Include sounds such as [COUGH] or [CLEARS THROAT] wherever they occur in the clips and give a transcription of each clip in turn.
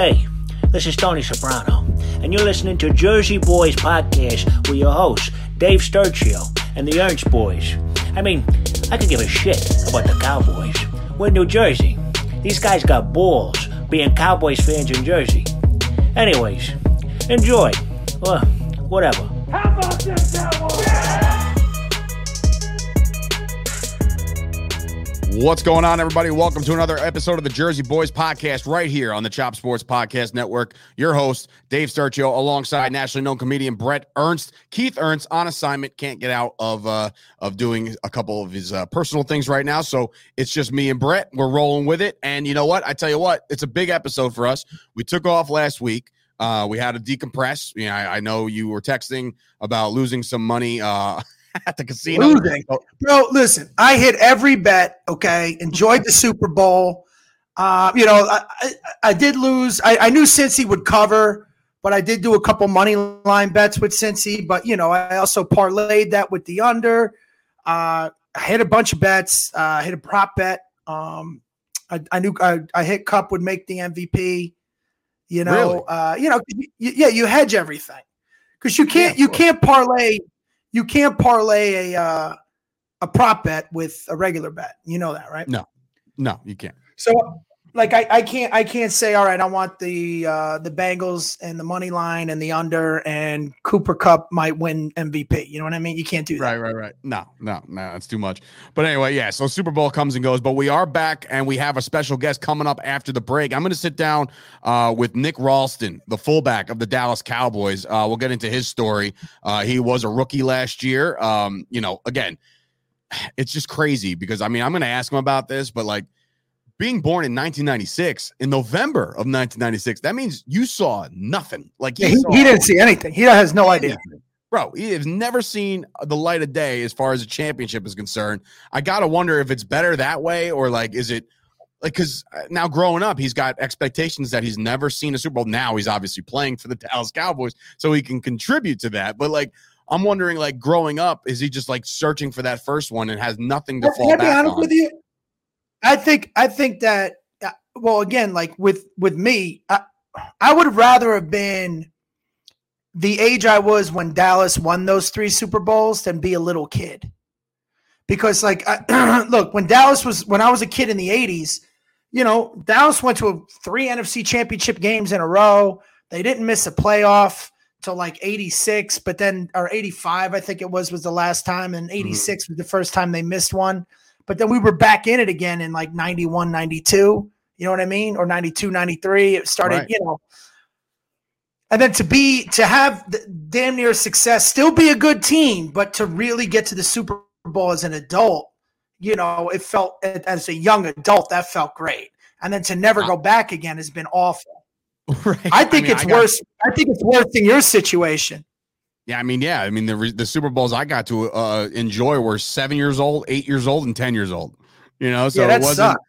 Hey, this is Tony Soprano, and you're listening to Jersey Boyz Podcast with your hosts, Dave Sturchio and the Ernst Boys. I mean, I could give a shit about the Cowboys. We're in New Jersey. These guys got balls being Cowboys fans in Jersey. Anyways, enjoy. Well, whatever. How about this, Cowboys? What's going on, everybody? Welcome to another episode of the Jersey Boyz Podcast right here on the Chop Sports Podcast Network. Your host, Dave Sturchio, alongside nationally known comedian Brett Ernst. Keith Ernst on assignment, can't get out of uh, of doing a couple of his uh, personal things right now. So it's just me and Brett. We're rolling with it. And you know what? I tell you what, it's a big episode for us. We took off last week. Uh, we had to decompress. You know, I, I know you were texting about losing some money uh, [LAUGHS] [LAUGHS] at the casino. Losing. Bro, listen, I hit every bet, okay? Enjoyed the Super Bowl. Uh, you know, I, I, I did lose. I, I knew Cincy would cover, but I did do a couple money line bets with Cincy. But, you know, I also parlayed that with the under. Uh, I hit a bunch of bets. Uh, I hit a prop bet. Um, I, I knew I, I hit Kupp would make the MVP. You know, Really? uh, you know, you, yeah, you hedge everything because you can't Yeah, you can't parlay you can't parlay a uh, a prop bet with a regular bet. You know that, right? No, no, you can't. So like I, I can't I can't say all right I want the uh, the Bengals and the money line and the under and Cooper Kupp might win MVP. You know what I mean? You can't do that. Right, right, right. No, no, no, that's too much. But anyway, yeah. So Super Bowl comes and goes, but we are back and we have a special guest coming up after the break. I'm going to sit down uh, with Nick Ralston, the fullback of the Dallas Cowboys. Uh, we'll get into his story. Uh, he was a rookie last year. Um, you know, again, [SIGHS] it's just crazy because I mean, I'm going to ask him about this, but like being born in 1996, in November of 1996, that means you saw nothing. Like Yeah, he, saw- he didn't see anything. He has no idea. bro, he has never seen the light of day as far as a championship is concerned. I gotta wonder if it's better that way or like, is it like because uh, now growing up, he's got expectations that he's never seen a Super Bowl. Now he's obviously playing for the Dallas Cowboys, so he can contribute to that. But like, I'm wondering, like, growing up, is he just like searching for that first one and has nothing to Can fall I be back honest on? with you? I think I think that uh, well again like with with me I, I would rather have been the age I was when Dallas won those three Super Bowls than be a little kid. Because like I, [CLEARS THROAT] look, when Dallas was when I was a kid in the 80s, you know, Dallas went to a, three NFC championship games in a row. They didn't miss a playoff till like 86, but then or 85 I think it was was the last time and 86 was the first time they missed one. But then we were back in it again in like 91, 92. You know what I mean? Or 92, 93. It started, Right. you know. And then to be to have the damn near success, still be a good team, but to really get to the Super Bowl as an adult, you know, it felt as a young adult that felt great. And then to never go back again has been awful. [LAUGHS] right. I think mean, it's I got- worse. I think it's worse in your situation. Yeah, I mean, yeah, I mean the the Super Bowls I got to uh, enjoy were seven years old, eight years old, and ten years old. You know, so yeah, it wasn't. sucked.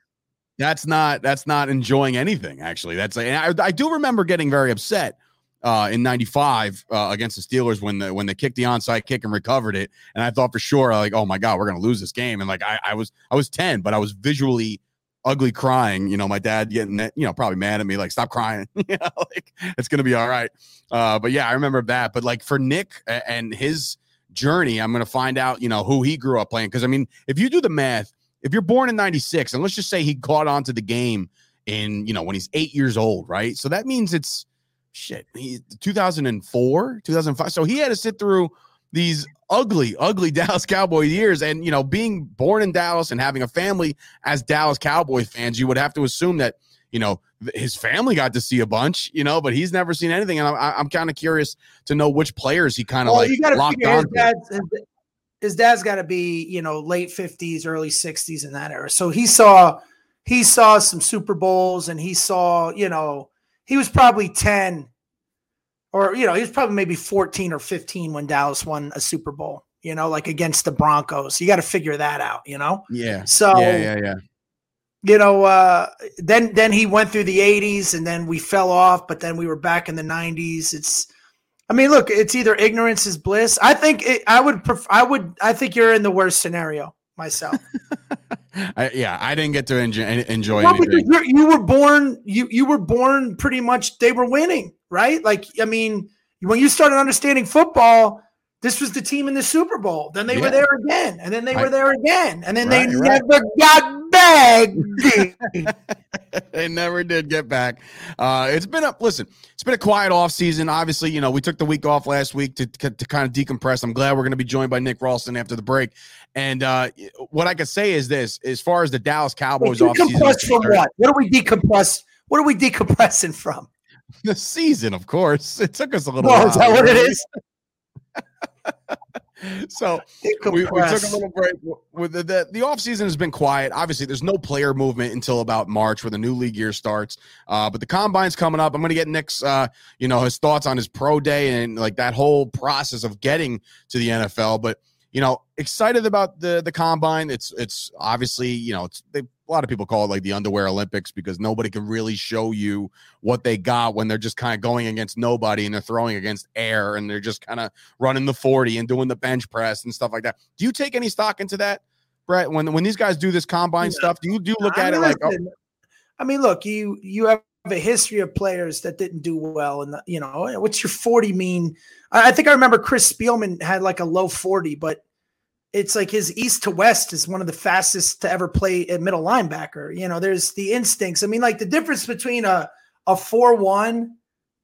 That's not that's not enjoying anything. Actually, that's and I, I do remember getting very upset uh, in '95 uh, against the Steelers when the when they kicked the onside kick and recovered it, and I thought for sure like, oh my god, we're gonna lose this game, and like I, I was I was ten, but I was visually ugly crying. You know, my dad getting you know probably mad at me like, stop crying. [LAUGHS] you know, like it's gonna be all right. Uh, but yeah, I remember that. But like for Nick and his journey, I'm gonna find out you know who he grew up playing because I mean, if you do the math if you're born in 96 and let's just say he caught on to the game in you know when he's eight years old right so that means it's shit he, 2004 2005 so he had to sit through these ugly ugly [LAUGHS] dallas cowboy years. And you know being born in dallas and having a family as dallas cowboy fans you would have to assume that you know his family got to see a bunch you know but he's never seen anything. And I- i'm kind of curious to know which players he kind of Well, like you locked his on dad's, his, his dad's got to be you know late fifties, early sixties in that era. So he saw he saw some Super Bowls, and he saw you know he was probably ten, or you know he was probably maybe fourteen or fifteen when Dallas won a Super Bowl. You know, like against the Broncos. You got to figure that out. You know, yeah so yeah yeah yeah you know, uh, then then he went through the '80s, and then we fell off, but then we were back in the '90s. It's, I mean, look, it's either ignorance is bliss. I think it, I would, pref- I would, I think you're in the worst scenario myself. [LAUGHS] I, yeah, I didn't get to enjoy, enjoy Well, anything. you're, you were born, you you were born pretty much. They were winning, right? Like, I mean, when you started understanding football, this was the team in the Super Bowl. Then they Yeah. were there again, and then they Right. were there again, and then Right, they right. never got back. [LAUGHS] they never did get back. Uh, it's been a listen. It's been a quiet off season. Obviously, you know we took the week off last week to to, to kind of decompress. I'm glad we're going to be joined by Nick Ralston after the break. And uh, what I could say is this: as far as the Dallas Cowboys off season, from what? What are we decompress? What are we decompressing from? [LAUGHS] The season, of course. It took us a little. Oh, while. is that what it is? [LAUGHS] So we, we took a little break. With the, the the offseason has been quiet. Obviously, there's no player movement until about March, where the new league year starts. Uh, but the combine's coming up. I'm going to get Nick's, uh, you know, his thoughts on his pro day and like that whole process of getting to the NFL. But you know, excited about the the combine. It's it's obviously you know it's they, a lot of people call it like the underwear Olympics because nobody can really show you what they got when they're just kind of going against nobody and they're throwing against air and they're just kind of running the 40 and doing the bench press and stuff like that. Do you take any stock into that, Brett? When when these guys do this combine No. stuff, do you do look I at it mean, like, oh, I mean, look, you you have a history of players that didn't do well, and you know, what's your forty mean? I, I think I remember Chris Spielman had like a low forty, but it's like his east to west is one of the fastest to ever play at middle linebacker. You know, there's the instincts. I mean, like the difference between a a four one,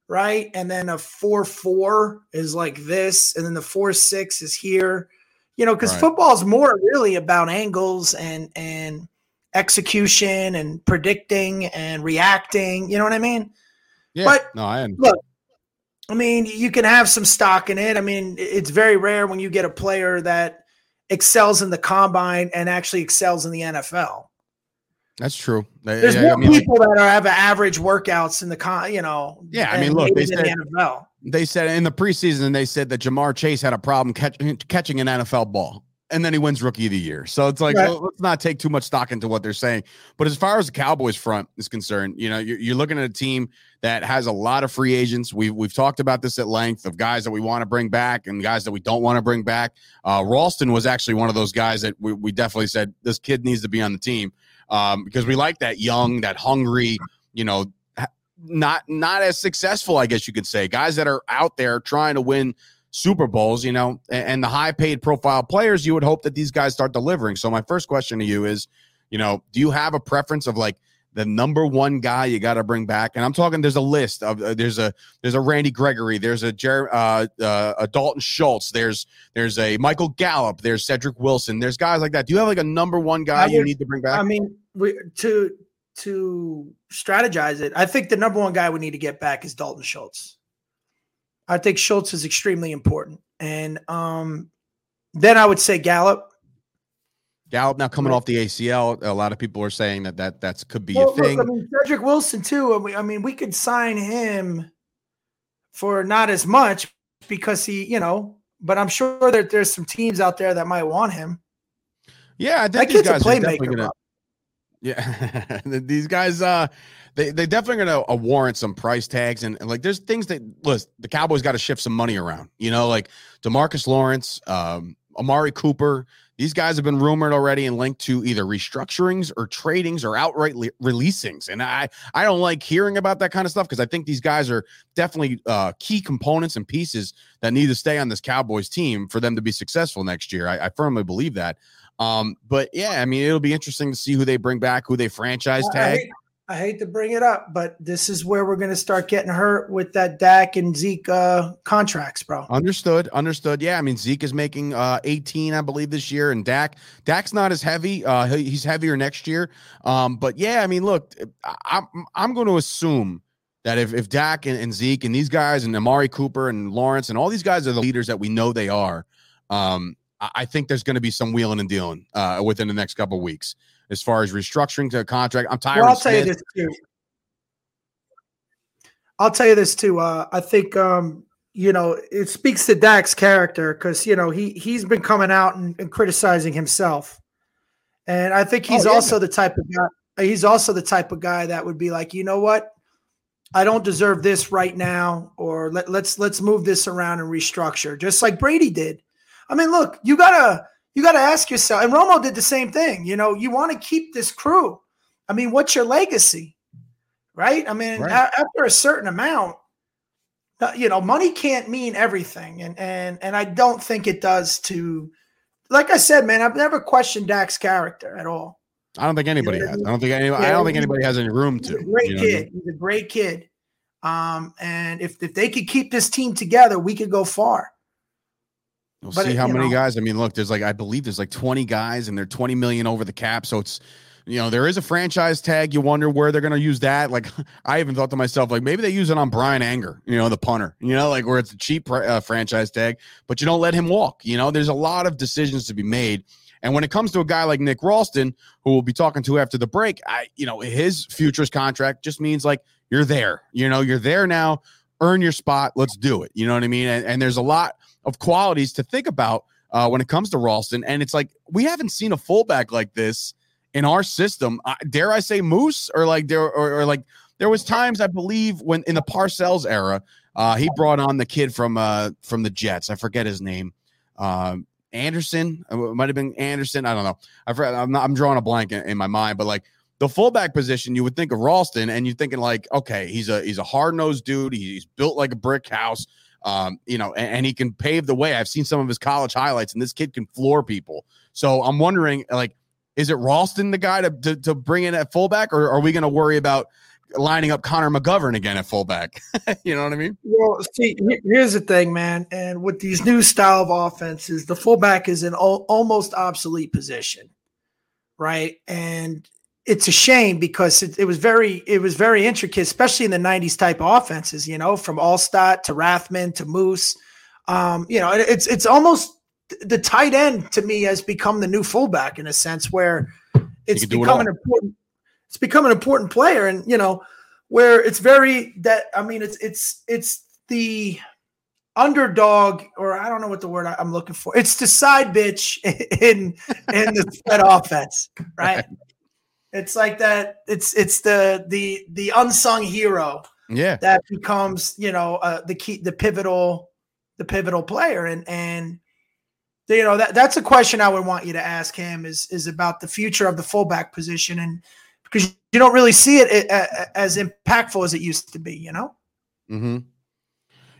right, and then a four four is like this, and then the four six is here. You know, because Right. football is more really about angles and and execution and predicting and reacting. You know what I mean? yeah, but- no, I Look, I mean, you can have some stock in it. I mean, it's very rare when you get a player that excels in the combine and actually excels in the NFL. that's true. There's yeah, more I mean, people that are have average workouts in the con, you know. Yeah, I mean, look, they said- the NFL. they said in the preseason they said that Ja'Marr Chase had a problem catch, catching an NFL ball. And then he wins rookie of the year. So it's like, Right. well, let's not take too much stock into what they're saying. But as far as the Cowboys front is concerned, you know, you're, you're looking at a team that has a lot of free agents. We've, we've talked about this at length of guys that we want to bring back and guys that we don't want to bring back. Uh, Ralston was actually one of those guys that we, we definitely said this kid needs to be on the team um, because we like that young, that hungry, you know, not not as successful, I guess you could say. Guys that are out there trying to win Super Bowls, you know, and, the high paid profile players, you would hope that these guys start delivering. So my first question to you is, you know, do you have a preference of like the number one guy you got to bring back? And I'm talking. There's a list of uh, there's a there's a Randy Gregory, there's a Jer- uh, uh, a Dalton Schultz, there's there's a Michael Gallup, there's Cedric Wilson, there's guys like that. Do you have like a number one guy you need to bring back? I mean, we, to to strategize it, I think the number one guy we need to get back is Dalton Schultz. I think Schultz is extremely important, and um, then I would say Gallup. Gallup now coming off the ACL. A lot of people are saying that that that's could be Well, a thing. look, I mean, Cedric Wilson too. I mean, I mean, we could sign him for not as much because he, you know, but I'm sure that there's some teams out there that might want him. yeah, I That think these kid's a guys are definitely playmaker. gonna. Yeah, [LAUGHS] these guys, uh, they they definitely gonna uh, warrant some price tags and, and like there's things that listen, the Cowboys got to shift some money around. You know, like DeMarcus Lawrence, um, Amari Cooper. These guys have been rumored already and linked to either restructurings or tradings or outright le- releasings. And I I don't like hearing about that kind of stuff because I think these guys are definitely uh, key components and pieces that need to stay on this Cowboys team for them to be successful next year. I, I firmly believe that. Um, but yeah, I mean, it'll be interesting to see who they bring back, who they franchise I- I tag. hate, I hate to bring it up, but this is where we're going to start getting hurt with that Dak and Zeke uh, contracts, bro. Understood. Understood. Yeah, I mean Zeke is making uh 18, I believe, this year, and Dak Dak's not as heavy. Uh, he- he's heavier next year. Um, but yeah, I mean, look, I, I'm I'm going to assume that if if Dak and, and Zeke and these guys and Amari Cooper and Lawrence and all these guys are the leaders that we know they are, um, I, think there's going to be some wheeling and dealing uh within the next couple of weeks as far as restructuring to a contract. I'm tired. Well, I'll tell you this too. I'll tell you this too. Uh, I think um, you know it speaks to Dak's character because you know he he's been coming out and, and criticizing himself, and I think he's Oh, yeah. also the type of guy. He's also the type of guy that would be like, you know what, I don't deserve this right now, or let, let's let's move this around and restructure, just like Brady did. I mean, look, you gotta you got to ask yourself. And Romo did the same thing. You know, you want to keep this crew. I mean, what's your legacy? Right? I mean, Right. a- after a certain amount, uh, you know, money can't mean everything, and and and I don't think it does to. Like I said, man, I've never questioned Dak's character at all. I don't think anybody Yeah, has. I don't think any, I don't think anybody has any room to. great you know what I mean? kid. He's a great kid. Um, and if if they could keep this team together, we could go far. We'll But see it- how many know- guys. I mean, look, there's like I believe there's like 20 guys, and they're 20 million over the cap. So it's you know there is a franchise tag. You wonder where they're going to use that. Like [LAUGHS] I even thought to myself, like maybe they use it on Bryan Anger, you know, the punter. You know, like where it's a cheap uh, franchise tag, but you don't let him walk. You know, there's a lot of decisions to be made. And when it comes to a guy like Nick Ralston, who we'll be talking to after the break, I you know his futures contract just means like you're there. You know, you're there now. Earn your spot. Let's do it. You know what I mean? And, and there's a lot of qualities to think about uh, when it comes to Ralston. And it's like we haven't seen a fullback like this in our system. Uh, dare I say Moose or like there or, or like there was times I believe when in the Parcells era, uh, he brought on the kid from uh, from the Jets. I forget his name. Um, Anderson. Uh, It might have been Anderson. I don't know. I. I'm not. I'm drawing a blank in, in my mind, but like the fullback position, you would think of Ralston, and you're thinking like, okay, he's a he's a hard nosed dude. He's built like a brick house. Um, you know, and, and he can pave the way. I've seen some of his college highlights, and this kid can floor people. So I'm wondering, like, is it Ralston the guy to to, to bring in at fullback, or are we going to worry about lining up Connor McGovern again at fullback? [LAUGHS] you know what I mean? Well, see, here's the thing, man. And with these new style of offenses, the fullback is an al- almost obsolete position, right? And it's a shame because it, it was very, it was very intricate, especially in the '90s type of offenses. You know, from Alstott to Rathman to Moose. Um, you know, it- it's it's almost the tight end to me has become the new fullback in a sense where it's do it become an important. It's become an important player, and you know where it's very that I mean it's it's it's the underdog or I don't know what the word I'm looking for. It's the side bitch [LAUGHS] in in the [LAUGHS] spread offense, right? It's like that. It's it's the the the unsung hero Yeah. that becomes you know uh, the key the pivotal the pivotal player and and you know that that's a question I would want you to ask him is is about the future of the fullback position and because you don't really see it uh, uh, as impactful as it used to be you know Mm-hmm.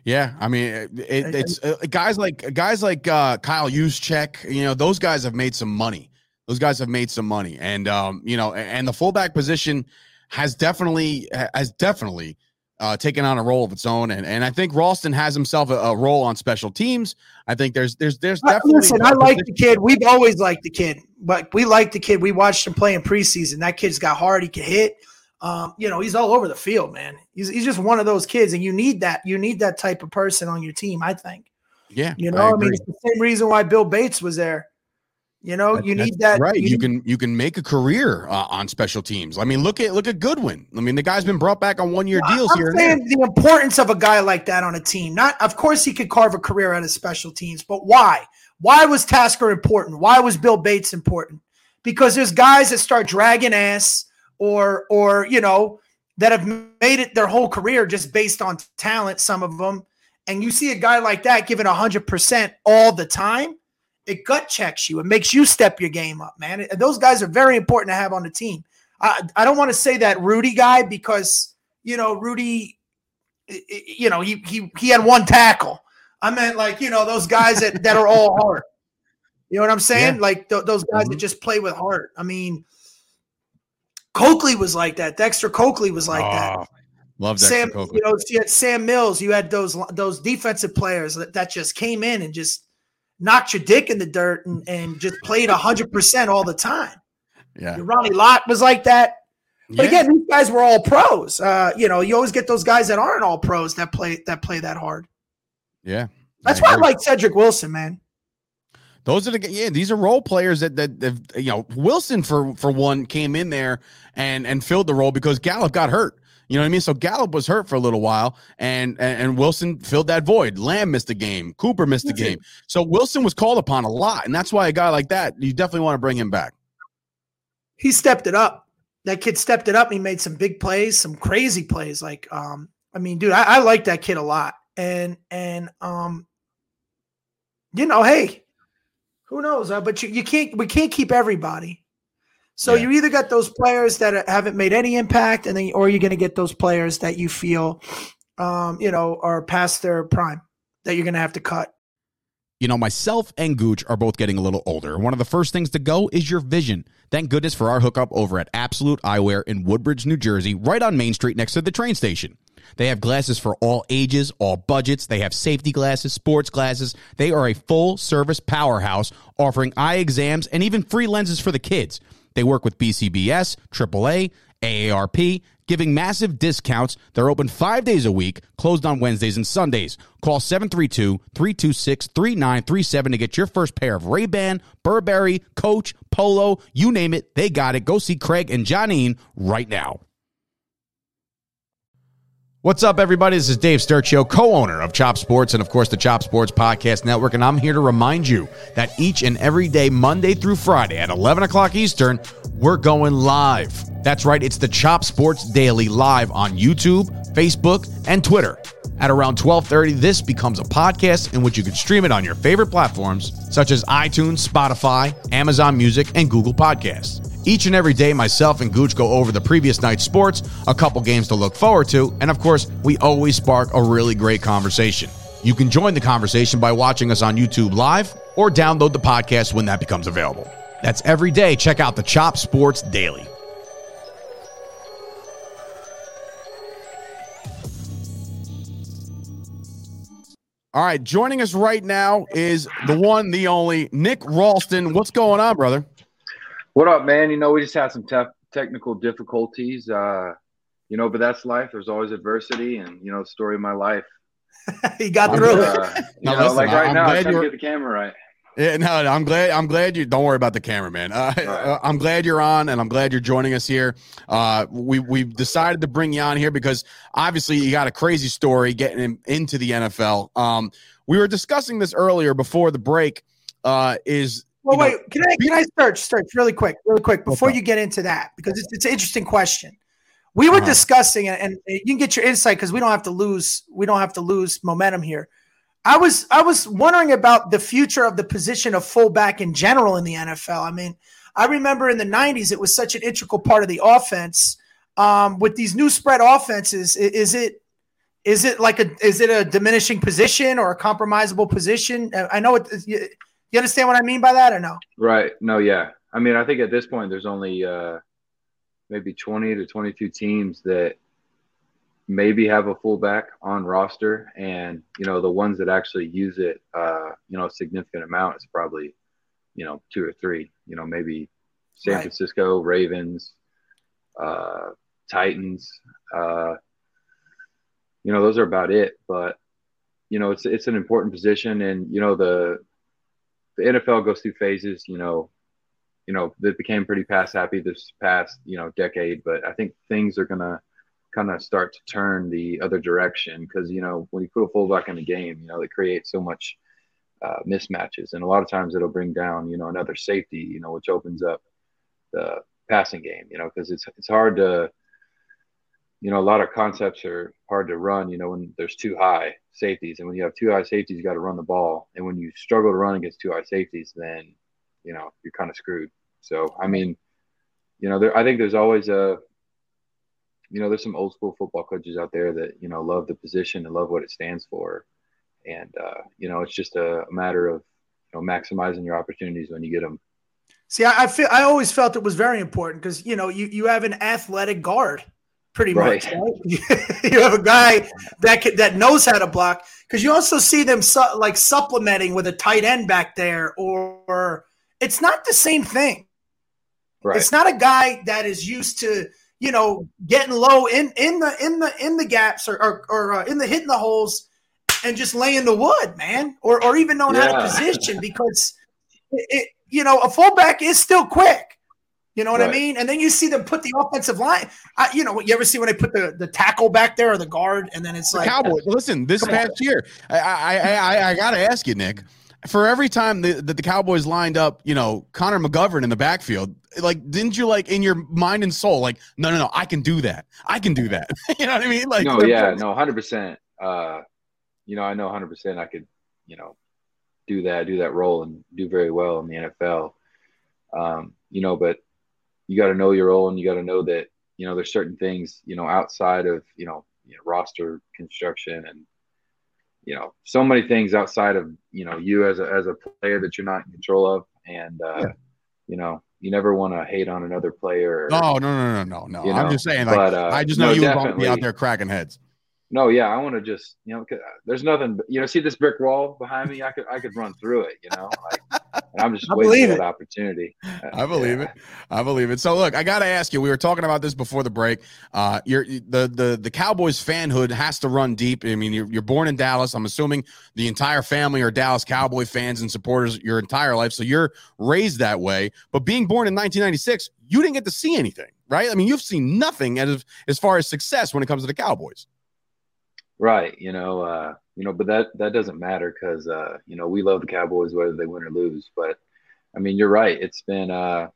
Yeah, I mean, it, it, it's uh, guys like guys like uh, Kyle Juszczyk. You know, those guys have made some money. Those guys have made some money, and um, you know, and the fullback position has definitely has definitely uh, taken on a role of its own. And and I think Ralston has himself a, a role on special teams. I think there's there's there's Uh, definitely Listen, I like the kid. We've always liked the kid, but we like the kid. We watched him play in preseason. That kid's got hard. He can hit. Um, you know, he's all over the field, man. He's he's just one of those kids, and you need that. You need that type of person on your team. I think. Yeah, You know, I, mean, it's the same reason why Bill Bates was there. You know, That- you need that. right. You, need- can you can make a career uh, on special teams. I mean, look at look at Goodwin. I mean, the guy's been brought back on one year deals I'm here. Saying the importance of a guy like that on a team. Not, of course, he could carve a career out of special teams, but why? Why was Tasker important? Why was Bill Bates important? Because there's guys that start dragging ass, or or you know that have made it their whole career just based on talent. Some of them, and you see a guy like that giving hundred percent all the time. It gut checks you. It makes you step your game up, man. And those guys are very important to have on the team. I, I don't want to say that Rudy guy because you know Rudy, you know he he he had one tackle. I meant like you know those guys that that are all heart. You know what I'm saying? Yeah. Like th- those guys that Mhm. just play with heart. I mean, Coakley was like that. Dexter Coakley was like that. Oh, Love Dexter Sam, Coakley. you know, you had Sam Mills. You had those those defensive players that, that just came in and just knocked your dick in the dirt and, and just played hundred percent all the time. yeah. Ronnie Lott was like that. But Yeah. again, these guys were all pros. Uh, you know, you always get those guys that aren't all pros that play that play that hard. Yeah. That's why I like Cedric Wilson, man. Those are the yeah. These are role players that that that, you know Wilson for for one came in there and and filled the role because Gallup got hurt. You know what I mean? So Gallup was hurt for a little while, and and, and Wilson filled that void. Lamb missed a game. Cooper missed a game. So Wilson was called upon a lot, and that's why a guy like that you definitely want to bring him back. He stepped it up. That kid stepped it up. And he made some big plays, some crazy plays. Like, um, I mean, dude, I, I like that kid a lot. And and um, you know, hey, Who knows? Uh, but you, you can't. We can't keep everybody. So Yeah. you either got those players that haven't made any impact, and then or you're going to get those players that you feel, um, you know, are past their prime that you're going to have to cut. You know, myself and Gooch are both getting a little older. One of the first things to go is your vision. Thank goodness for our hookup over at Absolute Eyewear in Woodbridge, New Jersey, right on Main Street next to the train station. They have glasses for all ages, all budgets. They have safety glasses, sports glasses. They are a full service powerhouse offering eye exams and even free lenses for the kids. They work with BCBS, AAA, AARP, giving massive discounts. They're open five days a week, closed on Wednesdays and Sundays. Call 732-326-3937 to get your first pair of Ray-Ban, Burberry, Coach, Polo, you name it, they got it. Go see Craig and Johnine right now. What's up, everybody? This is Dave Sturchio, co owner of Chop Sports and, of course, the Chop Sports Podcast Network. And I'm here to remind you that each and every day, Monday through Friday at 11 o'clock Eastern, we're going live. That's right, it's the Chop Sports Daily live on YouTube, Facebook, and Twitter. At around 12:30, this becomes a podcast in which you can stream it on your favorite platforms such as iTunes, Spotify, Amazon Music, and Google Podcasts. Each and every day, myself and Gooch go over the previous night's sports, a couple games to look forward to, and of course, we always spark a really great conversation. You can join the conversation by watching us on YouTube Live or download the podcast when that becomes available. That's every day. Check out the Chop Sports Daily. All right, joining us right now is the one, the only Nick Ralston. What's going on, brother? What up, man? You know, we just had some tough technical difficulties. Uh, you know, but that's life. There's always adversity, and you know, the story of my life. [LAUGHS] he got I'm through good. it. Uh, [LAUGHS] you Now, know, listen, like right I'm now, glad I'm trying you're- to get the camera right. Yeah, no, no, I'm glad. I'm glad you. Don't worry about the camera, man. Uh, uh, I'm glad you're on, and I'm glad you're joining us here. Uh, we we've decided to bring you on here because obviously you got a crazy story getting him into the NFL. Um, we were discussing this earlier before the break. Uh, is Well, you know, wait. Can I can I search search really quick, really quick before up? you get into that because it's, it's an interesting question. We were Uh-huh. discussing and, and you can get your insight because we don't have to lose we don't have to lose momentum here. I was I was wondering about the future of the position of fullback in general in the NFL. I mean, I remember in the '90s it was such an integral part of the offense. Um, with these new spread offenses, is it is it like a is it a diminishing position or a compromisable position? I know it. You, understand what I mean by that or no? Right. No, yeah. I mean, I think at this point, there's only uh, maybe 20 to 22 teams that maybe have a fullback on roster, and you know, the ones that actually use it, uh, you know, a significant amount is probably, you know, two or three. You know, maybe San Right. Francisco Ravens, uh, Titans. Uh, you know, those are about it. But you know, it's it's an important position, and you know the the NFL goes through phases. You know, you know that became pretty pass happy this past you know decade, but I think things are gonna kind of start to turn the other direction because you know when you put a fullback in the game, you know it creates so much uh, mismatches, and a lot of times it'll bring down you know another safety, you know, which opens up the passing game, you know, because it's it's hard to you know, a lot of concepts are hard to run, you know, when there's two high safeties. And when you have two high safeties, you got to run the ball. And when you struggle to run against two high safeties, then, you know, you're kind of screwed. So, I mean, you know, there, I think there's always a, you know, there's some old school football coaches out there that, you know, love the position and love what it stands for. And, uh, you know, it's just a, a matter of, you know, maximizing your opportunities when you get them. See, I, I feel I always felt it was very important because you know you you have an athletic guard, pretty much. Right. Right? [LAUGHS] you have a guy that can, that knows how to block because you also see them su- like supplementing with a tight end back there, or, or it's not the same thing. Right. It's not a guy that is used to you know getting low in in the in the in the gaps or or, or uh, in the hitting the holes and just laying the wood, man, or or even knowing how to position because it, it you know a fullback is still quick. You know what I mean? And then you see them put the offensive line. I, you know, you ever see when they put the, the tackle back there or the guard, and then it's the like Cowboys. Listen, this Come on. past year, I I, I, I, I got to ask you, Nick. For every time the, that the Cowboys lined up, you know, Connor McGovern in the backfield, like, didn't you like in your mind and soul, like, no, no, no, I can do that. I can do that. [LAUGHS] you know what I mean? Like, no, [LAUGHS] yeah, no, hundred percent. Uh, you know, I know hundred percent. I could, you know, do that, do that role, and do very well in the NFL. Um, you know, but you got to know your role, and you got to know that you know there's certain things you know outside of you know, you know roster construction and you know so many things outside of you know you as a as a player that you're not in control of, and uh, yeah. you know you never want to hate on another player. Or, no, no, no, no, no, no. You know? I'm just saying, like, but, uh, I just know no, you would be out there cracking heads. No, yeah, I want to just, you know, there's nothing, you know, see this brick wall behind me? I could, I could run through it, you know. Like, [LAUGHS] I'm just I waiting for that opportunity. I believe yeah. it. I believe it. So, look, I got to ask you. We were talking about this before the break. Uh, you're the the the Cowboys fanhood has to run deep. I mean, you're, you're born in Dallas. I'm assuming the entire family are Dallas Cowboy fans and supporters your entire life. So you're raised that way. But being born in 1996, you didn't get to see anything, right? I mean, you've seen nothing as as far as success when it comes to the Cowboys. Right. You know, uh, you know, but that that doesn't matter because uh, you know we love the Cowboys whether they win or lose. But I mean, you're right. It's been. Uh,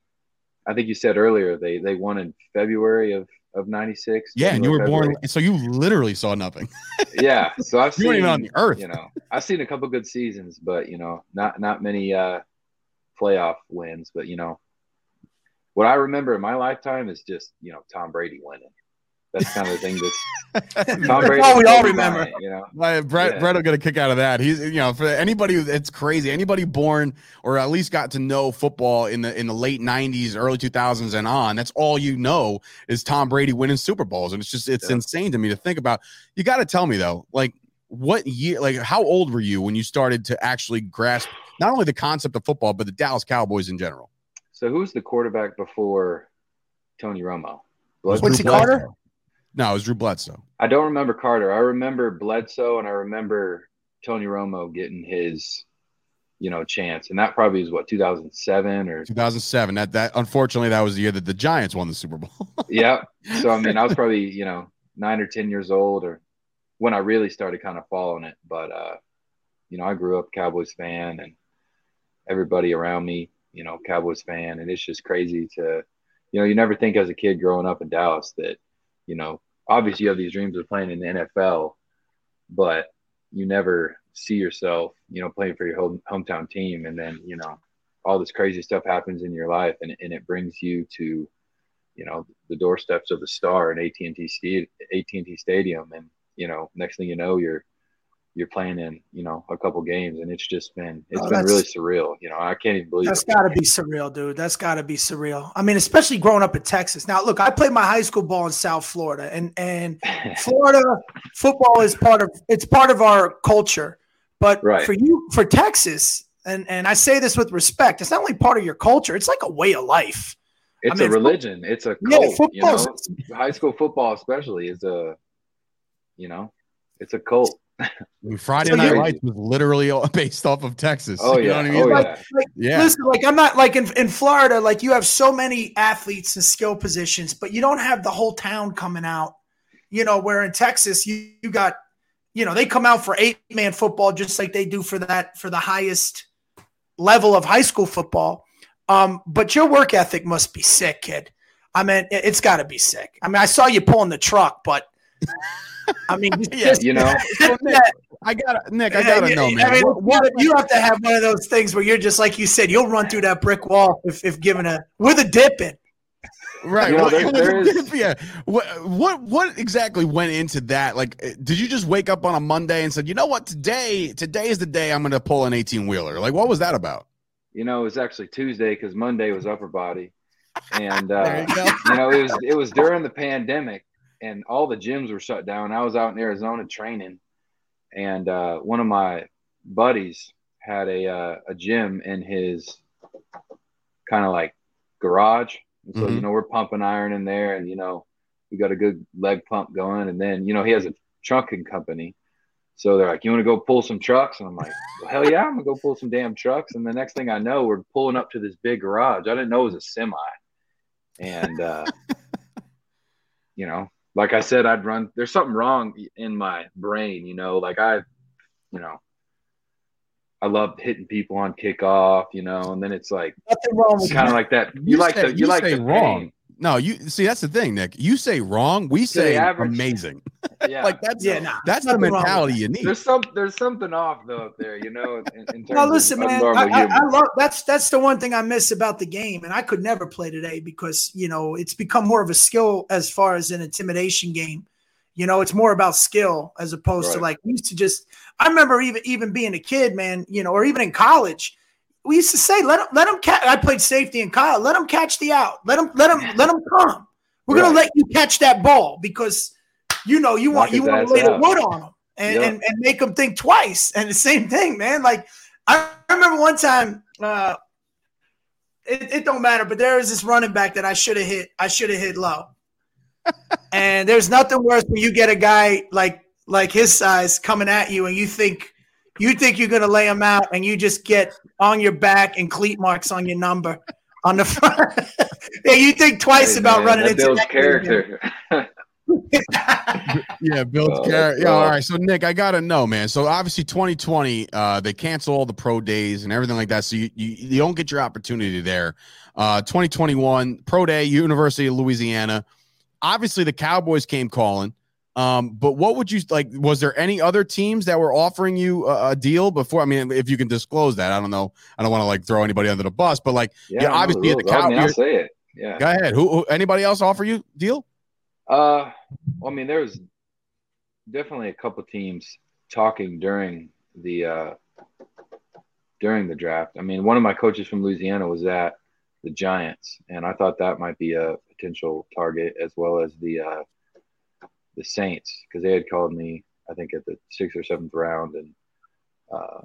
I think you said earlier they they won in February of of '96. Yeah, and you were February. born, so you literally saw nothing. yeah, so [LAUGHS] I've you seen on the earth. You know, I've seen a couple good seasons, but you know, not not many uh, playoff wins. But you know, what I remember in my lifetime is just you know Tom Brady winning. That's kind of the thing that's [LAUGHS] Tom Brady. all we all remember. It, you know, Brett yeah. Brett will get a kick out of that. He's you know for anybody it's crazy. Anybody born or at least got to know football in the in the late '90s, early 2000s, and on. That's all you know is Tom Brady winning Super Bowls, and it's just it's yeah. insane to me to think about. You got to tell me though, like what year, like how old were you when you started to actually grasp not only the concept of football but the Dallas Cowboys in general? So who's the quarterback before Tony Romo? Quincy Carter. No, it was Drew Bledsoe. I don't remember Carter. I remember Bledsoe, and I remember Tony Romo getting his, you know, chance, and that probably is what 2007 or 2007. That that unfortunately that was the year that the Giants won the Super Bowl. [LAUGHS] yeah. So I mean, I was probably you know nine or ten years old, or when I really started kind of following it. But uh, you know, I grew up Cowboys fan, and everybody around me, you know, Cowboys fan, and it's just crazy to, you know, you never think as a kid growing up in Dallas that you know, obviously you have these dreams of playing in the NFL, but you never see yourself, you know, playing for your home, hometown team. And then, you know, all this crazy stuff happens in your life and, and it brings you to, you know, the doorsteps of the star in AT&T, AT&T Stadium. And, you know, next thing you know, you're, you're playing in you know a couple games and it's just been it's oh, been really surreal you know i can't even believe that's got to be surreal dude. That's got to be surreal. I mean especially growing up in texas. Now look i played my high school ball in south florida and and [LAUGHS] florida football is part of it's part of our culture. But right. for you for texas and and i say this with respect it's not only part of your culture it's like a way of life. It's I mean, a religion. It's a cult yeah, you know? high school football especially is a you know it's a cult Friday so Night Lights was literally [LAUGHS] based off of Texas. Oh yeah, I mean? oh, like, yeah. Like, yeah. Listen, like I'm not like in, in Florida, like you have so many athletes and skill positions, but you don't have the whole town coming out. You know, where in Texas you, you got, you know, they come out for eight man football just like they do for that for the highest level of high school football. Um, but your work ethic must be sick, kid. I mean, it's got to be sick. I mean, I saw you pulling the truck, but I mean, [LAUGHS] yeah, you know, I got Nick. I gotta know, man. I mean, what, what, you have to have one of those things where you're just like you said, you'll run through that brick wall if, if given a with a dip in. Right. You know, there, there is... yeah. What, what what exactly went into that? Like, eh, did you just wake up on a Monday and said, you know what, today today is the day I'm going to pull an 18 wheeler? Like, what was that about? You know, it was actually Tuesday because Monday was upper body, and [LAUGHS] uh, you, you know it was it was during the pandemic, and all the gyms were shut down. I was out in Arizona training, and uh, one of my buddies had a uh, a gym in his kind of like garage. And so mm-hmm. you know we're pumping iron in there, and you know we got a good leg pump going. And then you know he has a trucking company, so they're like, "You want to go pull some trucks?" And I'm like, well, "Hell yeah, I'm gonna go pull some damn trucks." And the next thing I know, we're pulling up to this big garage. I didn't know it was a semi, and uh, [LAUGHS] you know like I said, I'd run. There's something wrong in my brain, you know. Like I, you know, I love hitting people on kickoff, you know, and then it's like nothing wrong. Kind of like that. You, you like say, the you, you like the wrong. No, you see that's the thing, Nick. You say wrong, we say average- amazing. [LAUGHS] Yeah. like that's Yeah, nah, that's the nothing wrong with mentality you need. there's some there's something off though up there, you know, in, in [LAUGHS] terms No, listen, of, man. I, I. I love that's that's the one thing I miss about the game, and I could never play today because you know it's become more of a skill as far as an intimidation game. You know, it's more about skill as opposed to like we used to just. I remember even even being a kid, man. You know, or even in college, we used to say, "Let them let him catch." I played safety in Kyle. Let him catch the out. Let him, let them let them come. We're gonna let you catch that ball because you know you want Knock you want to lay the wood on them and, Yep. and and make them think twice. And the same thing, man. Like I remember one time, uh, it, it don't matter, but there was this running back that I should have hit. I should have hit low. [LAUGHS] and there's nothing worse when you get a guy like like his size coming at you, and you think you think you're gonna lay him out, and you just get on your back and cleat marks on your number on the front. [LAUGHS] yeah, you think twice Hey, about man, running that into builds that character. [LAUGHS] yeah, builds Oh, character. that's Yeah, all rough. right. So Nick, I gotta know, man. So obviously 2020, uh, they cancel all the pro days and everything like that. So you you, you don't get your opportunity there. Uh 2021, pro day, University of Louisiana. Obviously the Cowboys came calling. Um, but what would you like? Was there any other teams that were offering you a, a deal before? I mean, if you can disclose that, I don't know. I don't want to like throw anybody under the bus, but like, Yeah, obviously the rules. I mean, Cow- I'll say it. Yeah. go ahead. Who, who anybody else offer you deal? Uh, well, I mean, there was definitely a couple teams talking during the uh, during the draft. I mean, one of my coaches from Louisiana was at the Giants, and I thought that might be a potential target as well as the uh, the Saints because they had called me, I think, at the sixth or seventh round, and uh,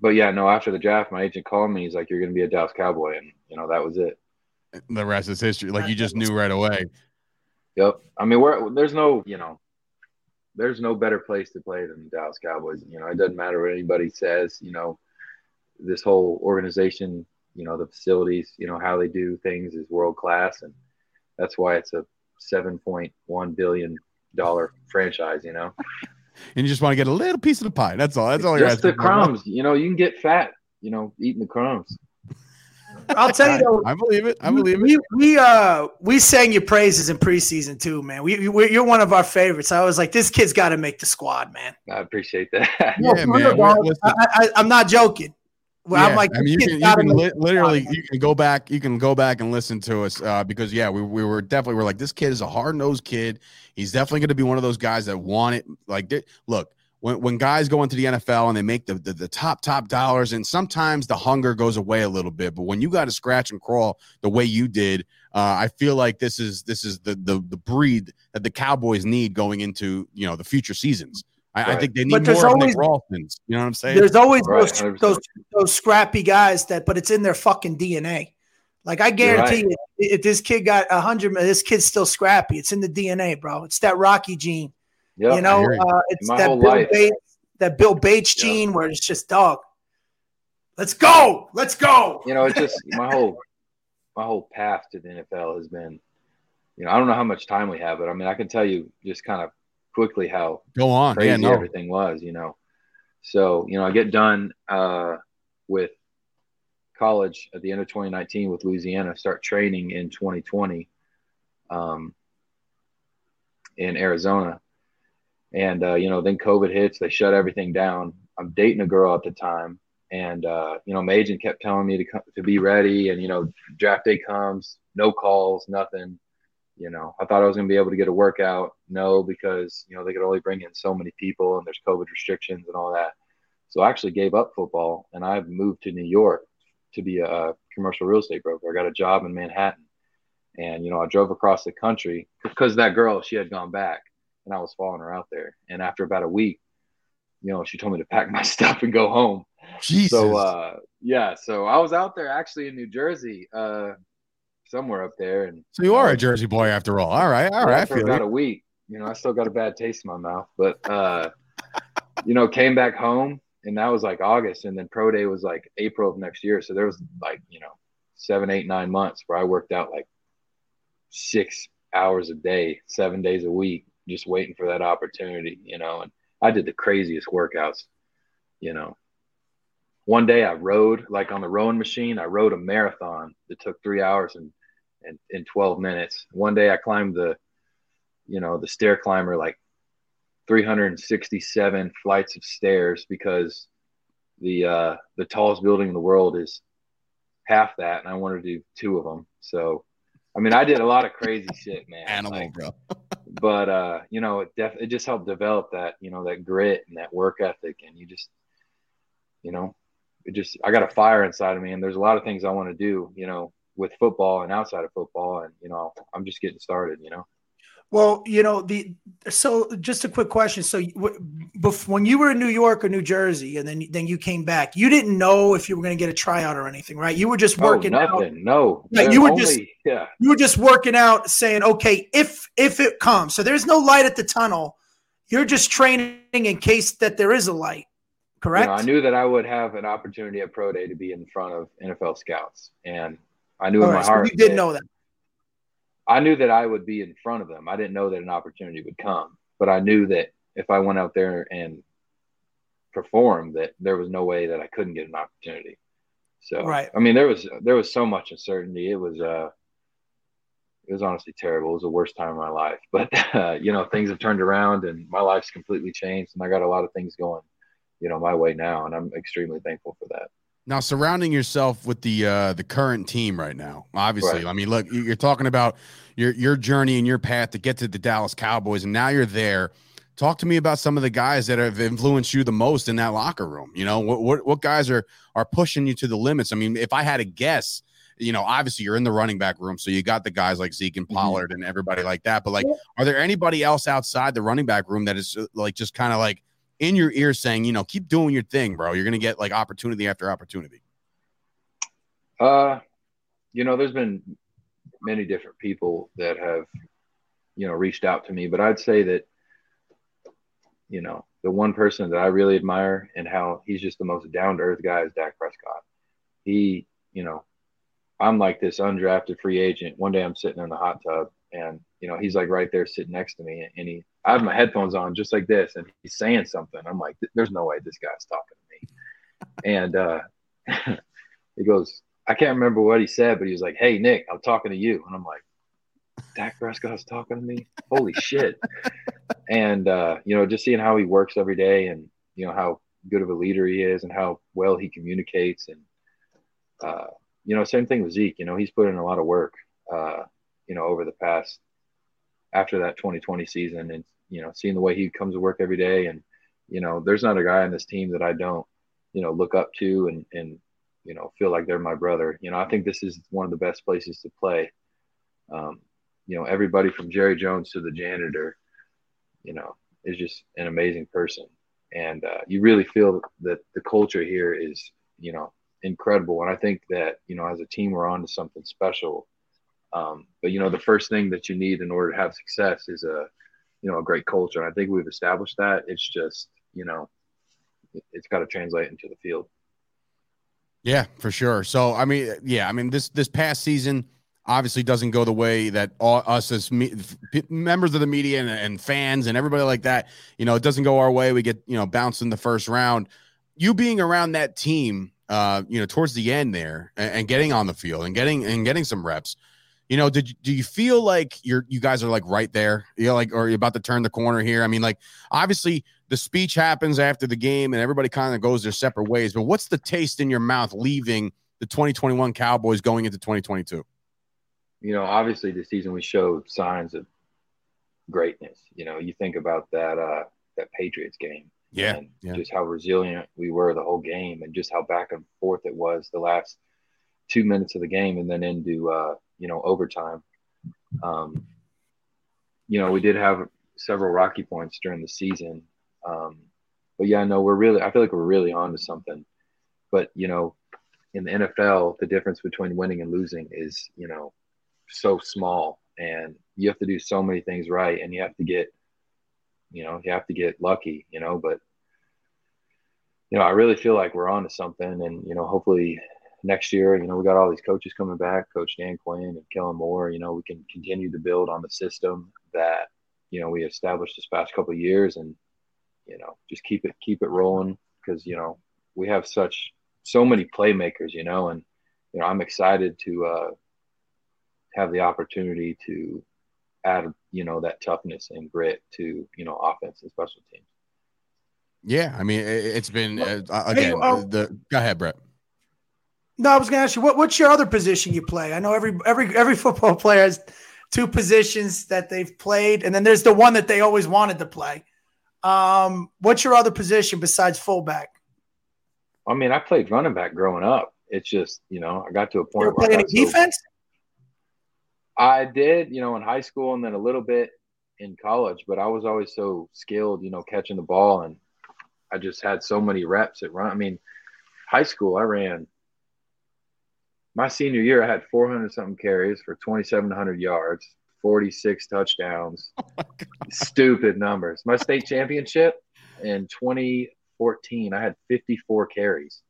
but yeah, no. After the draft, my agent called me. He's like, "You're going to be a Dallas Cowboy," and you know that was it. The rest is history. Like you just knew right away. Yep. I mean, we're, there's no, you know, there's no better place to play than the Dallas Cowboys. You know, it doesn't matter what anybody says. You know, this whole organization, you know, the facilities, you know, how they do things is world class, and that's why it's a seven point one billion dollar franchise. You know, [LAUGHS] And you just want to get a little piece of the pie. That's all. That's all you're just the asking for. crumbs. You know, you can get fat. You know, eating the crumbs. I'll tell you though, I believe it. I believe it. we, we uh we sang your praises in preseason too, man. We, we you're one of our favorites. I was like, this kid's got to make the squad, man. I appreciate that. Yeah, for man. real, We're- dog. listen- I, I, I'm not joking. Well, I'm Yeah, like, I mean, you can, you can li- literally, you can go back, you can go back and listen to us uh, because yeah, we, we were definitely we're like this kid is a hard nosed kid. He's definitely going to be one of those guys that want it. Like, look, when when guys go into the NFL and they make the, the the top top dollars, and sometimes the hunger goes away a little bit. But when you got to scratch and crawl the way you did, uh, I feel like this is this is the the the breed that the Cowboys need going into you know the future seasons. I, I think they need But there's more of Nick always- Ralstons. You know what I'm saying? There's always Right, those, those those scrappy guys that, but it's in their fucking DNA. Like I guarantee right. you, if this kid got a hundred, this kid's still scrappy. It's in the DNA, bro. It's that Rocky gene. Yep. you know, you. uh, it's that Bill. Bates, that Bill Bates Yeah. gene, where it's just dog. Let's go, let's go. you know, it's just [LAUGHS] my whole my whole path to the NFL has been, you know, I don't know how much time we have, but I mean, I can tell you just kind of quickly how Go on. crazy Yeah, no. everything was, you know. So, you know, I get done uh, with college at the end of 2019 with Louisiana, start training in 2020 um, in Arizona. And, uh, you know, then COVID hits, they shut everything down. I'm dating a girl at the time. And, uh, you know, my agent kept telling me to, come, to be ready. And, you know, draft day comes, no calls, nothing. You know, I thought I was going to be able to get a workout. No, because, you know, they could only bring in so many people and there's COVID restrictions and all that. So I actually gave up football and I moved to New York to be a commercial real estate broker. I got a job in Manhattan. And, you know, I drove across the country because that girl, she had gone back and I was following her out there. And after about a week, you know, she told me to pack [LAUGHS] my stuff and go home. Jesus. So, uh, yeah, so I was out there actually in New Jersey, uh, somewhere up there. And So you are a Jersey boy after all. All right, all right. I about it. a week. You know, I still got a bad taste in my mouth, but uh, [LAUGHS] you know, came back home, and that was like August, and then pro day was like April of next year. So there was like you know seven, eight, nine months where I worked out like six hours a day, seven days a week, just waiting for that opportunity. You know, and I did the craziest workouts. You know, one day I rode like on the rowing machine. I rode a marathon that took three hours and in, in 12 minutes. One day I climbed the, you know, the stair climber like 367 flights of stairs because the uh, the tallest building in the world is half that, and I wanted to do two of them. So, I mean, I did a lot of crazy [LAUGHS] shit, man. Animal, like, bro. [LAUGHS] but uh, you know, it def- it just helped develop that, you know, that grit and that work ethic, and you just, you know, it just I got a fire inside of me, and there's a lot of things I want to do, you know, with football and outside of football, and you know, I'm just getting started, you know. Well, you know the so just a quick question. So when you were in New York or New Jersey, and then then you came back, you didn't know if you were going to get a tryout or anything, right? You were just oh, working oh, out. No, yeah, you were only, just yeah, you were just working out, saying, okay, if if it comes, so there's no light at the tunnel. You're just training in case that there is a light. Correct. You know, I knew that I would have an opportunity at pro day to be in front of NFL scouts, and I knew All in right, my so heart. you did know that. I knew that I would be in front of them. I didn't know that an opportunity would come, but I knew that if I went out there and performed, that there was no way that I couldn't get an opportunity. So, right. I mean, there was there was so much uncertainty. It was uh, it was honestly terrible. It was the worst time of my life. But uh, you know, things have turned around, and my life's completely changed, and I got a lot of things going, you know, my way now, and I'm extremely thankful for that. Now, surrounding yourself with the uh, the current team right now, obviously. Right. I mean, look, you're talking about your your journey and your path to get to the Dallas Cowboys, and now you're there. Talk to me about some of the guys that have influenced you the most in that locker room. You know, what what, what guys are are pushing you to the limits? I mean, if I had a guess, you know, obviously you're in the running back room, so you got the guys like Zeke and Pollard and everybody like that. But like, are there anybody else outside the running back room that is uh, like just kind of like in your ear saying, you know, keep doing your thing, bro. You're gonna get like opportunity after opportunity. Uh, you know, there's been many different people that have, you know, reached out to me, but I'd say that, you know, the one person that I really admire and how he's just the most down to earth guy is Dak Prescott. He, you know, I'm like this undrafted free agent. One day I'm sitting in the hot tub and, you know, he's like right there sitting next to me and he, I have my headphones on just like this and he's saying something. I'm like, there's no way this guy's talking to me. [LAUGHS] And, uh, [LAUGHS] he goes, I can't remember what he said, but he was like, Hey, Nick, I'm talking to you. And I'm like, Dak Prescott's talking to me. Holy shit. [LAUGHS] And, uh, you know, just seeing how he works every day and, you know, how good of a leader he is and how well he communicates. And, uh, you know, same thing with Zeke, you know, he's put in a lot of work, uh, you know, over the past, after that 2020 season and, you know, seeing the way he comes to work every day. And, you know, there's not a guy on this team that I don't, you know, look up to and, and, you know, feel like they're my brother. You know, I think this is one of the best places to play. Um, you know, everybody from Jerry Jones to the janitor, you know, is just an amazing person. And uh, you really feel that the culture here is, you know, incredible. And I think that, you know, as a team, we're on to something special. Um, but, you know, the first thing that you need in order to have success is a, you know, a great culture. And I think we've established that. It's just, you know, it, it's got to translate into the field. Yeah, for sure. So I mean, yeah, I mean this this past season obviously doesn't go the way that all, us as me, members of the media and, and, fans and everybody like that, you know, it doesn't go our way. We get you know bounced in the first round. You being around that team, uh, you know, towards the end there and, and getting on the field and getting and getting some reps. You know, did do you feel like you're you guys are like right there? You know, like or you're about to turn the corner here? I mean, like obviously the speech happens after the game and everybody kind of goes their separate ways. But what's the taste in your mouth leaving the 2021 Cowboys going into 2022? You know, obviously this season we showed signs of greatness. You know, you think about that uh that Patriots game. Yeah, and yeah. just how resilient we were the whole game and just how back and forth it was the last two minutes of the game and then into uh, you know, overtime. Um, you know, we did have several rocky points during the season. Um, but yeah, no, we're really, I feel like we're really on to something. But, you know, in the NFL, the difference between winning and losing is, you know, so small. And you have to do so many things right. And you have to get, you know, you have to get lucky, you know, but, you know, I really feel like we're on to something. And, you know, hopefully next year, you know, we got all these coaches coming back, Coach Dan Quinn and Kellen Moore, you know, we can continue to build on the system that, you know, we established this past couple of years and, you know, just keep it keep it rolling because you know we have such so many playmakers, you know, and you know I'm excited to uh, have the opportunity to add, you know, that toughness and grit to, you know, offense and special teams. Yeah, I mean, it, has been uh, again. Hey, uh, the go ahead, Brett. No, I was going to ask you what, what's your other position you play? I know every every every [LAUGHS] football player has two positions that they've played, and then there's the one that they always wanted to play. Um, what's your other position besides fullback? I mean, I played running back growing up. It's just you know I got to a point. You where any defense? I did, you know, in high school and then a little bit in college, but I was always so skilled, you know, catching the ball, and I just had so many reps at run. I mean, high school I ran. My senior year, I had 400 something carries for 2,700 yards, 46 touchdowns. [LAUGHS] Oh Stupid numbers. My state championship in 2014, I had 54 carries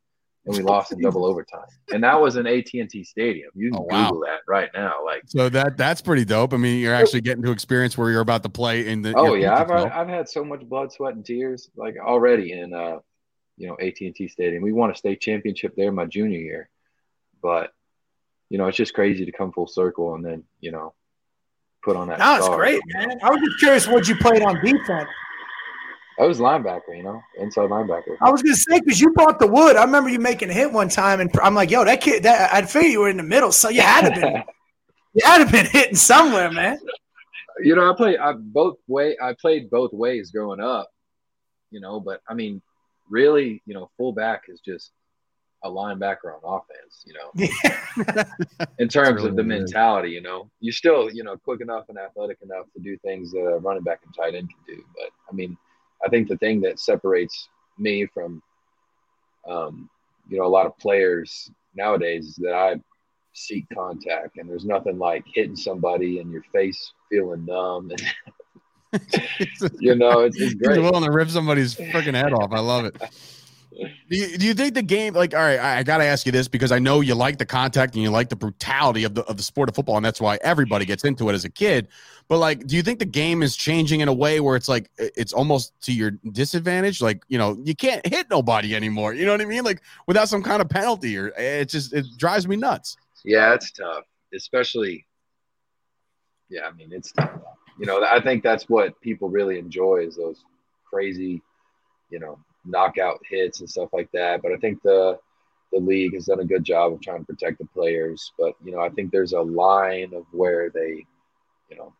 and we lost in [LAUGHS] double overtime. And that was an AT&T Stadium. You can oh, wow. Google that right now. Like so that that's pretty dope. I mean, you're actually getting to experience where you're about to play in the. Oh yeah, I've I've had so much blood, sweat, and tears like already in uh, you know AT&T Stadium. We won a state championship there my junior year, but you know it's just crazy to come full circle and then you know put on that. That was great, man. I was just curious what you played on defense. I was linebacker, you know, inside linebacker. I was gonna say because you brought the wood. I remember you making a hit one time, and I'm like, "Yo, that kid." That I'd figure you were in the middle, so you had to been, [LAUGHS] you had to been hitting somewhere, man. You know, I played I both way. I played both ways growing up, you know. But I mean, really, you know, fullback is just a linebacker on offense. You know, [LAUGHS] in terms really of the weird. mentality, you know, you're still, you know, quick enough and athletic enough to do things that a running back and tight end can do. But I mean I think the thing that separates me from, um, you know, a lot of players nowadays is that I seek contact, and there's nothing like hitting somebody and your face feeling numb, and [LAUGHS] [LAUGHS] you know, it's, it's great. He's willing to rip somebody's freaking head off. I love it. Do you, do you think the game like all right I, I got to ask you this because I know you like the contact and you like the brutality of the of the sport of football and that's why everybody gets into it as a kid. But like do you think the game is changing in a way where it's like it's almost to your disadvantage? Like you know you can't hit nobody anymore. You know what I mean? Like without some kind of penalty or eh, it just it drives me nuts. Yeah it's tough especially yeah I mean it's tough. You know I think that's what people really enjoy is those crazy you know knockout hits and stuff like that. But I think the the league has done a good job of trying to protect the players. But you know, I think there's a line of where they, you know,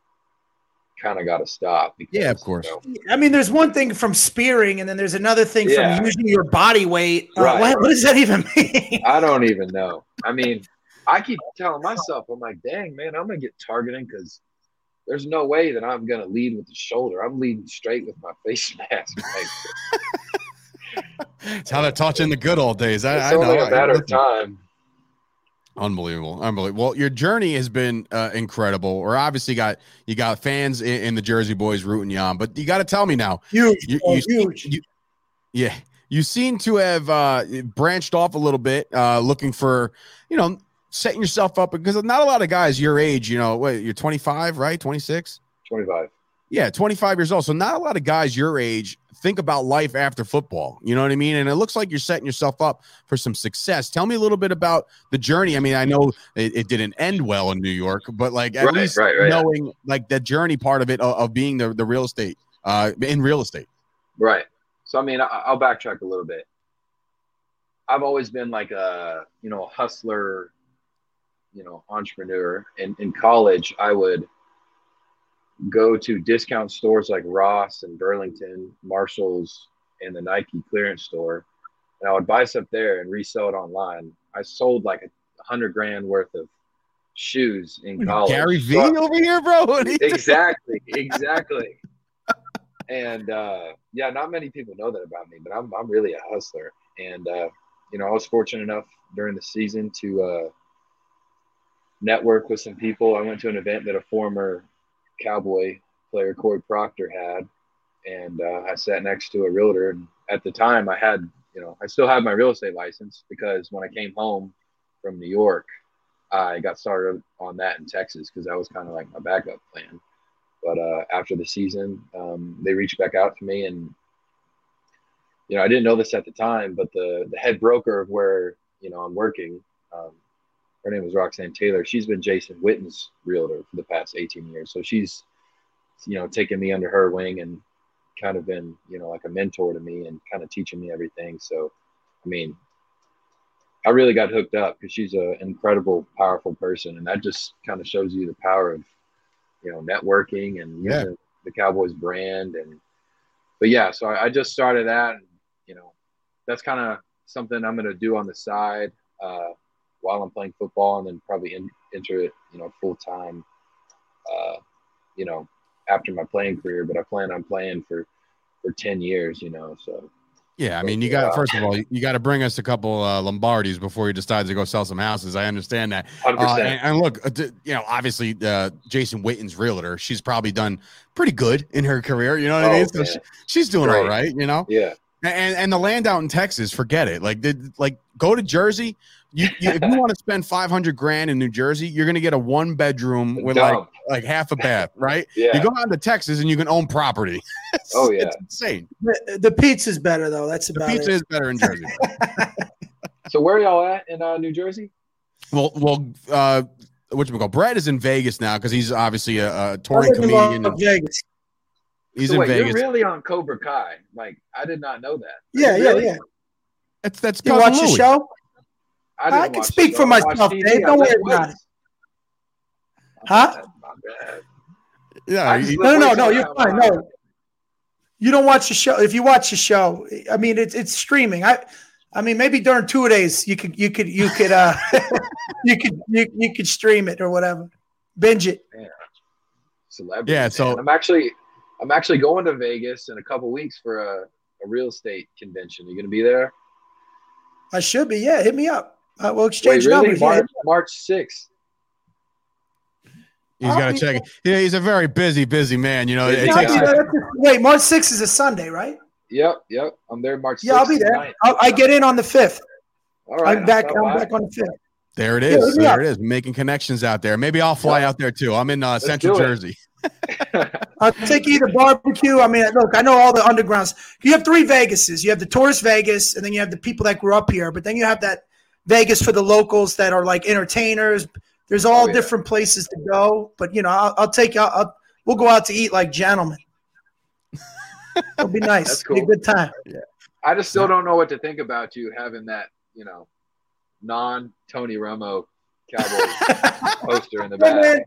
kind of got to stop. Because, yeah, of course. You know, I mean, there's one thing from spearing, and then there's another thing yeah. from using your body weight. Uh, right. Uh, what, what, does that even mean? I don't even know. I [LAUGHS] mean, I keep telling myself, I'm like, dang man, I'm gonna get targeting because there's no way that I'm gonna lead with the shoulder. I'm leading straight with my face mask. It's how they taught you in the good old days. I, it's I only know. a matter of time. Unbelievable, unbelievable. Well, your journey has been uh, incredible. Or obviously got you got fans in, in, the Jersey Boyz rooting you on, but you got to tell me now. Huge, you, you, huge. You, yeah, you seem to have uh, branched off a little bit, uh, looking for you know setting yourself up because not a lot of guys your age. You know, what you're 25, right? 26. 25. Yeah, 25 years old. So not a lot of guys your age think about life after football. You know what I mean? And it looks like you're setting yourself up for some success. Tell me a little bit about the journey. I mean, I know it, it didn't end well in New York, but like at right, least right, right, knowing yeah. like the journey part of it of, of, being the, the real estate uh, in real estate. Right. So I mean, I, I'll backtrack a little bit. I've always been like a you know a hustler, you know entrepreneur. And in college, I would go to discount stores like Ross and Burlington, Marshalls, and the Nike clearance store, and I would buy stuff there and resell it online. I sold like a hundred grand worth of shoes in college. Gary V so, over here, bro. [LAUGHS] exactly, exactly. and uh, yeah, not many people know that about me, but I'm I'm really a hustler. And uh, you know, I was fortunate enough during the season to uh, network with some people. I went to an event that a former Cowboy player Cory Procter had, and uh, I sat next to a realtor. And at the time, I had, you know, I still had my real estate license because when I came home from New York, I got started on that in Texas because that was kind of like my backup plan. But uh, after the season, um, they reached back out to me, and you know, I didn't know this at the time, but the the head broker of where you know I'm working, um, her name was Roxanne Taylor. She's been Jason Witten's realtor for the past 18 years. So she's, you know, taken me under her wing and kind of been, you know, like a mentor to me and kind of teaching me everything. So, I mean, I really got hooked up because she's an incredible, powerful person, and that just kind of shows you the power of, you know, networking and Yeah. the Cowboys brand. And but yeah, so I, I just started that, and you know, that's kind of something I'm going to do on the side uh, while I'm playing football, and then probably in, enter it, you know, full time, uh, you know, after my playing career. But I plan on playing for for ten years, you know, so. Yeah, I mean, you got first of all, you, got to bring us a couple uh, Lombardis before you decide to go sell some houses. I understand that. 100%. Uh, and, and look, uh, you know, obviously, uh, Jason Witten's realtor. She's probably done pretty good in her career. You know what I Oh, mean? So she, she's doing Great. all right. You know, yeah. And and the land out in Texas, forget it. Like, did like go to Jersey. You, you if you want to spend five hundred grand in New Jersey, you're gonna get a one bedroom with like Dumb. like half a bath, right? [LAUGHS] Yeah. You go out to Texas and you can own property. [LAUGHS] It's- Oh, yeah. it's insane. The, the pizza's better though. That's The about pizza it. is better in Jersey. [LAUGHS] So where are y'all at in uh, New Jersey? Well, well, uh, what you call Brett is in Vegas now because he's obviously a touring comedian. Vegas. He's so in wait, Vegas. you're really on Cobra Kai? Like I did not know that. Yeah, yeah, Really? yeah. that's that's You cousin watch the Louie. show? didn't I can watch speak the for show. I myself, TV. Dave. I Don't lift worry about weights. Huh? My bad. Yeah, I No, no, no, no. You're fine. No, you don't watch the show. If you watch the show, I mean, it's it's streaming. I, I mean, maybe during two days you could you could you could uh [LAUGHS] you could you, you could stream it or whatever, binge it. Yeah. Celebrity. Yeah, man. so- I'm actually I'm actually going to Vegas in a couple weeks for a, a real estate convention. Are You gonna be there? I should be. Yeah, hit me up. Uh, we'll Wait, exchange really? numbers. Yeah. March March sixth. he's I'll got to check it. Yeah, he's a very busy, busy man. You know, it, Yeah, it Yeah, I'll takes be. Wait, March 6th is a Sunday, right? Yep, yep. I'm there March. Yeah, I'll be there. I'll, I get in on the fifth. All right, I'm back. I'm back on the fifth. there it is. Yeah, is. hit me there up. it is. Making connections out there. Maybe I'll fly out there too. I'm in uh, Central. Jersey. [LAUGHS] I'll take either barbecue. I mean, look, I know all the undergrounds. You have three Vegases. You have the tourist Vegas, and then you have the people that grew up here. But then you have that Vegas for the locals that are like entertainers. There's all Oh, yeah. different places to go. But you know, I'll, I'll take. I'll, I'll we'll go out to eat like gentlemen. [LAUGHS] It'll be nice. That's Be a good time. Yeah. I just still don't know what to think about you having that, you know, non Tony Romo Cowboys [LAUGHS] poster in the back. man, and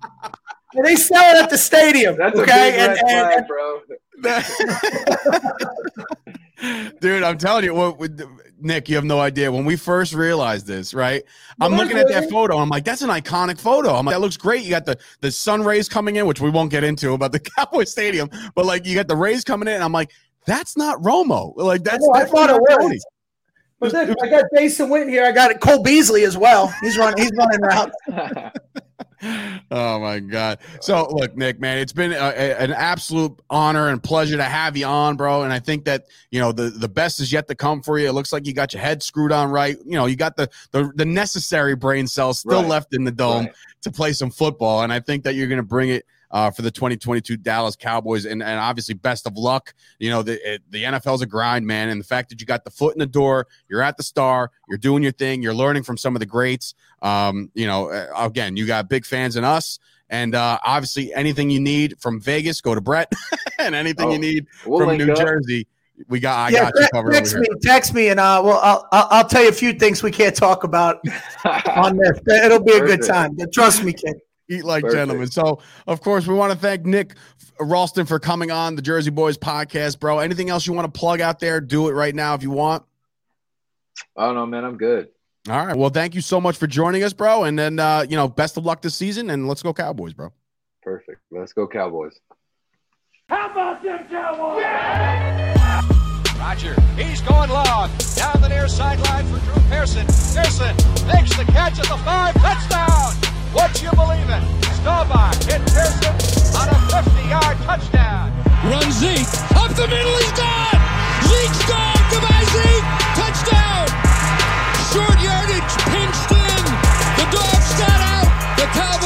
they sell it at the stadium. That's a okay, big and, red and, flag, bro. [LAUGHS] Dude, I'm telling you, what, what- Nick, you have no idea. When we first realized this, right? I'm Well, looking at that photo. I'm like, that's an iconic photo. I'm like, that looks great. You got the the sun rays coming in, which we won't get into about the [LAUGHS] Cowboy Stadium, but like you got the rays coming in. And I'm like, that's not Romo. Like that's. No, I thought it not was. Tony. But then I got Jason Witten here. I got Cole Beasley as well. He's running. He's running routes. [LAUGHS] Oh my God! So look, Nick, man, it's been a, a- an absolute honor and pleasure to have you on, bro. And I think that you know the the best is yet to come for you. It looks like you got your head screwed on right. You know, you got the the, the necessary brain cells still Right. left in the dome Right. to play some football. And I think that you're going to bring it uh, for the 2022 Dallas Cowboys. And, and obviously, best of luck. You know, the it, the NFL's a grind, man. And the fact that you got the foot in the door, you're at the star, you're doing your thing, you're learning from some of the greats. Um, you know, uh, again, you got big fans in us. And uh, obviously, anything you need from Vegas, go to Brett. [LAUGHS] and anything you Oh, need We'll from New up. Jersey, we got. I yeah, got you covered text over me. Text me, and uh, well, I'll, I'll I'll tell you a few things we can't talk about [LAUGHS] on this. It'll be a good time. But trust me, kid. Eat like Perfect. gentlemen. So, of course, we want to thank Nick Ralston for coming on the Jersey Boyz podcast, bro. Anything else you want to plug out there? Do it right now if you want. oh no, man, I'm good. All right. Well, thank you so much for joining us, bro. And then, uh, you know, best of luck this season and let's go Cowboys, bro. Perfect. Let's go Cowboys. How about them Cowboys? Roger, he's going long. Down the near sideline for Drew Pearson. Pearson makes the catch at the five. Touchdown! What you believe in? Staubach hit Pearson on a 50-yard touchdown. Run Zeke up the middle. He's gone. Zeke's gone. Goodbye, Zeke. Touchdown. Short yardage pinched in. The dogs got out. The Cowboys.